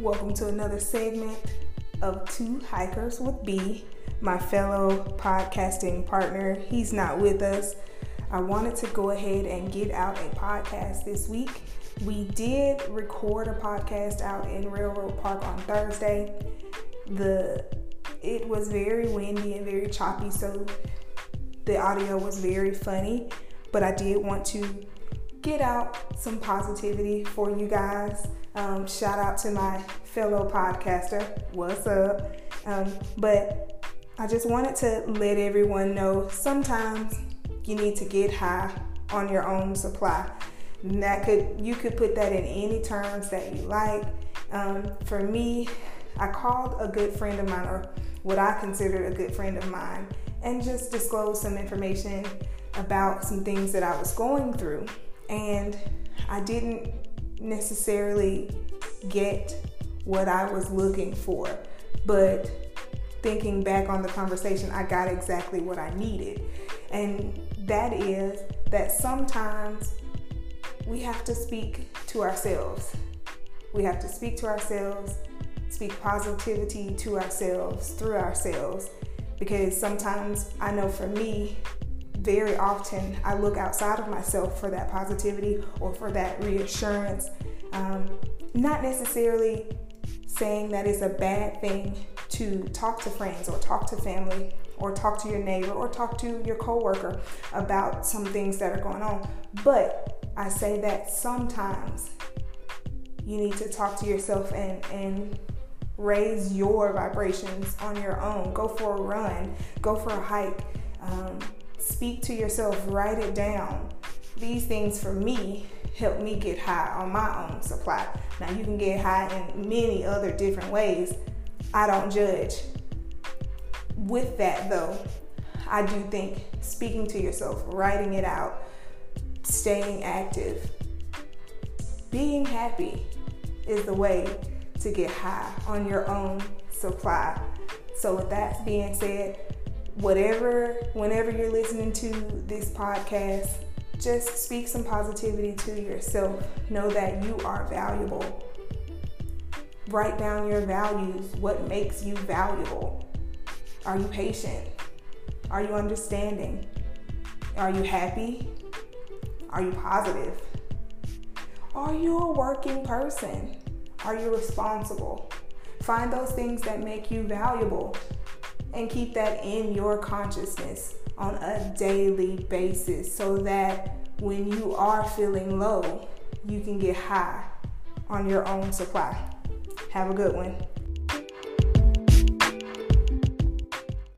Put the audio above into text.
Welcome to another segment of Two Hikers with B, my fellow podcasting partner. He's not with us. I wanted to go ahead and get out a podcast this week. We did record a podcast out in Railroad Park on Thursday. The it was very windy and very choppy, so the audio was very funny, but I did want to get out some positivity for you guys. Um, shout out to my fellow podcaster. What's up? Um, but I just wanted to let everyone know sometimes you need to get high on your own supply. And that could you could put that in any terms that you like. Um, for me, I called a good friend of mine, or what I considered a good friend of mine, and just disclosed some information about some things that I was going through. And I didn't necessarily get what I was looking for, but thinking back on the conversation, I got exactly what I needed. And that is that sometimes we have to speak to ourselves. We have to speak to ourselves, speak positivity to ourselves, through ourselves. Because sometimes I know for me, very often I look outside of myself for that positivity or for that reassurance. Um, not necessarily saying that it's a bad thing to talk to friends or talk to family or talk to your neighbor or talk to your coworker about some things that are going on. But I say that sometimes you need to talk to yourself and, and raise your vibrations on your own. Go for a run, go for a hike. Um, speak to yourself, write it down. These things for me help me get high on my own supply. Now, you can get high in many other different ways. I don't judge. With that, though, I do think speaking to yourself, writing it out, staying active, being happy is the way to get high on your own supply. So, with that being said, whatever, whenever you're listening to this podcast, just speak some positivity to yourself. Know that you are valuable. Write down your values, what makes you valuable. Are you patient? Are you understanding? Are you happy? Are you positive? Are you a working person? Are you responsible? Find those things that make you valuable and keep that in your consciousness on a daily basis so that when you are feeling low, you can get high on your own supply. Have a good one.